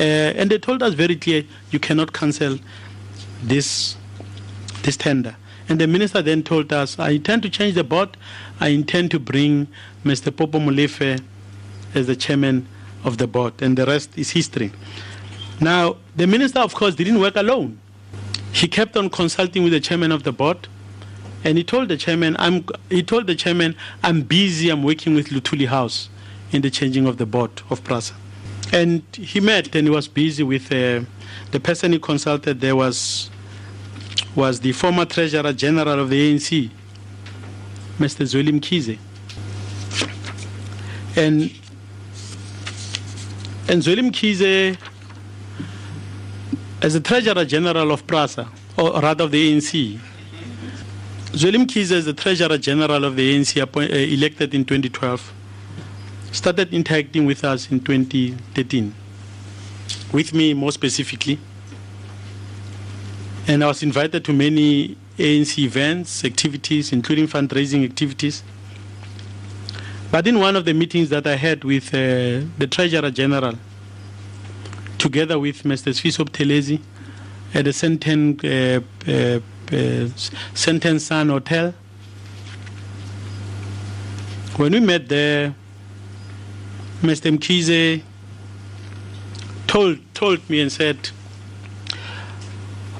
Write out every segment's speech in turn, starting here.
Uh, and they told us very clear, you cannot cancel this this tender. And the minister then told us, I intend to change the board. I intend to bring Mr. Popo Molefe as the chairman of the board, and the rest is history. Now, the minister, of course, didn't work alone. He kept on consulting with the chairman of the board, and he told the chairman, I'm, he told the chairman, I'm busy, I'm working with Luthuli House in the changing of the board of PRASA. And he met and he was busy with uh, the person he consulted there was was the former Treasurer General of the ANC, Mr. Zweli Mkhize. And and Zweli Mkhize, as the Treasurer General of PRASA, or rather of the ANC, Zweli Mkhize, as the Treasurer General of the ANC, appoint, uh, elected in 2012, started interacting with us in 2013. With me, more specifically. And I was invited to many ANC events, activities, including fundraising activities. But in one of the meetings that I had with uh, the Treasurer General, together with Mr. Sfiso Telezi at the Sandton, uh, uh, uh, Sandton Sun Hotel, when we met there, Mr. Mkhize told, told me and said,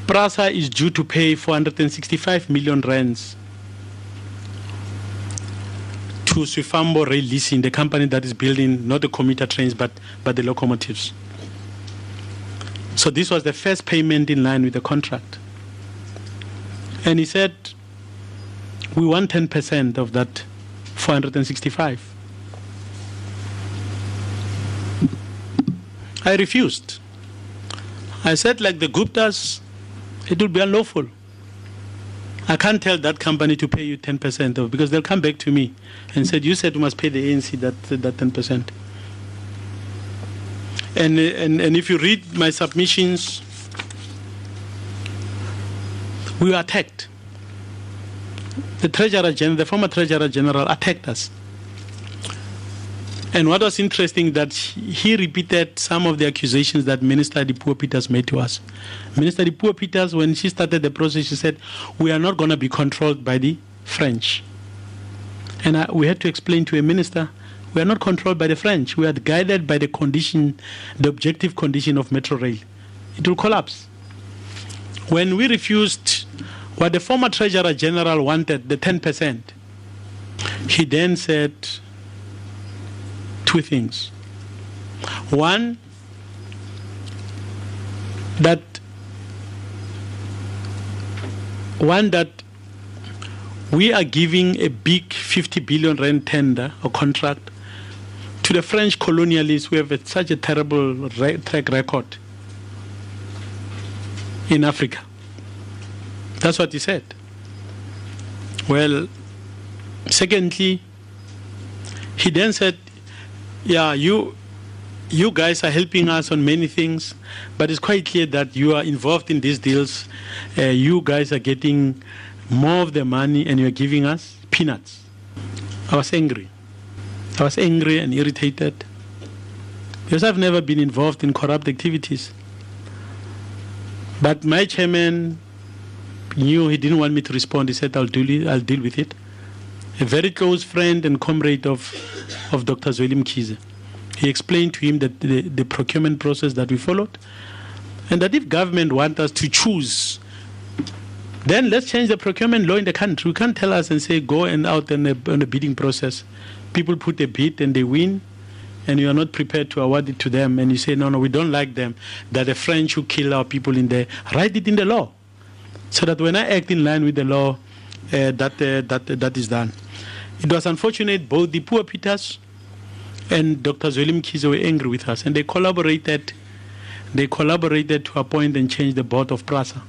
PRASA is due to pay 465 million rands to Swifambo Rail Leasing, the company that is building not the commuter trains but, but the locomotives. So this was the first payment in line with the contract. And he said, we want 10% of that 465. I refused. I said, like the Guptas, it would be unlawful. I can't tell that company to pay you 10% of because they'll come back to me and said, you said you must pay the ANC that, that 10%. And, and, and if you read my submissions, we were attacked. The Treasurer General, the former Treasurer General attacked us. And what was interesting that he repeated some of the accusations that Minister Dipuo Peters made to us. Minister Dipuo Peters, when she started the process, she said, "We are not going to be controlled by the French." And I, we had to explain to a minister, we are not controlled by the French. We are guided by the condition, the objective condition of Metro Rail. It will collapse. When we refused what the former Treasurer General wanted, the 10%, he then said two things. One, that one that we are giving a big 50 billion rand tender or contract to the French colonialists who have a, such a terrible track record in Africa. That's what he said. Well, secondly, he then said, yeah, you you guys are helping us on many things, but it's quite clear that you are involved in these deals. Uh, you guys are getting more of the money and you're giving us peanuts. I was angry. I was angry and irritated because I've never been involved in corrupt activities. But my chairman knew he didn't want me to respond. He said, I'll deal, I'll deal with it. A very close friend and comrade of, of Dr. Zweli Mkhize. He explained to him that the, the procurement process that we followed, and that if government want us to choose, then let's change the procurement law in the country. We can't tell us and say go and out on a, on a bidding process. People put a bid and they win, and you are not prepared to award it to them, and you say no, no, we don't like them. That the French who kill our people in there, write it in the law, so that when I act in line with the law, that uh, that uh, that is done. It was unfortunate both Dipuo Peters and Dr. Mkhize were angry with us, and they collaborated. They collaborated to appoint and change the board of PRASA.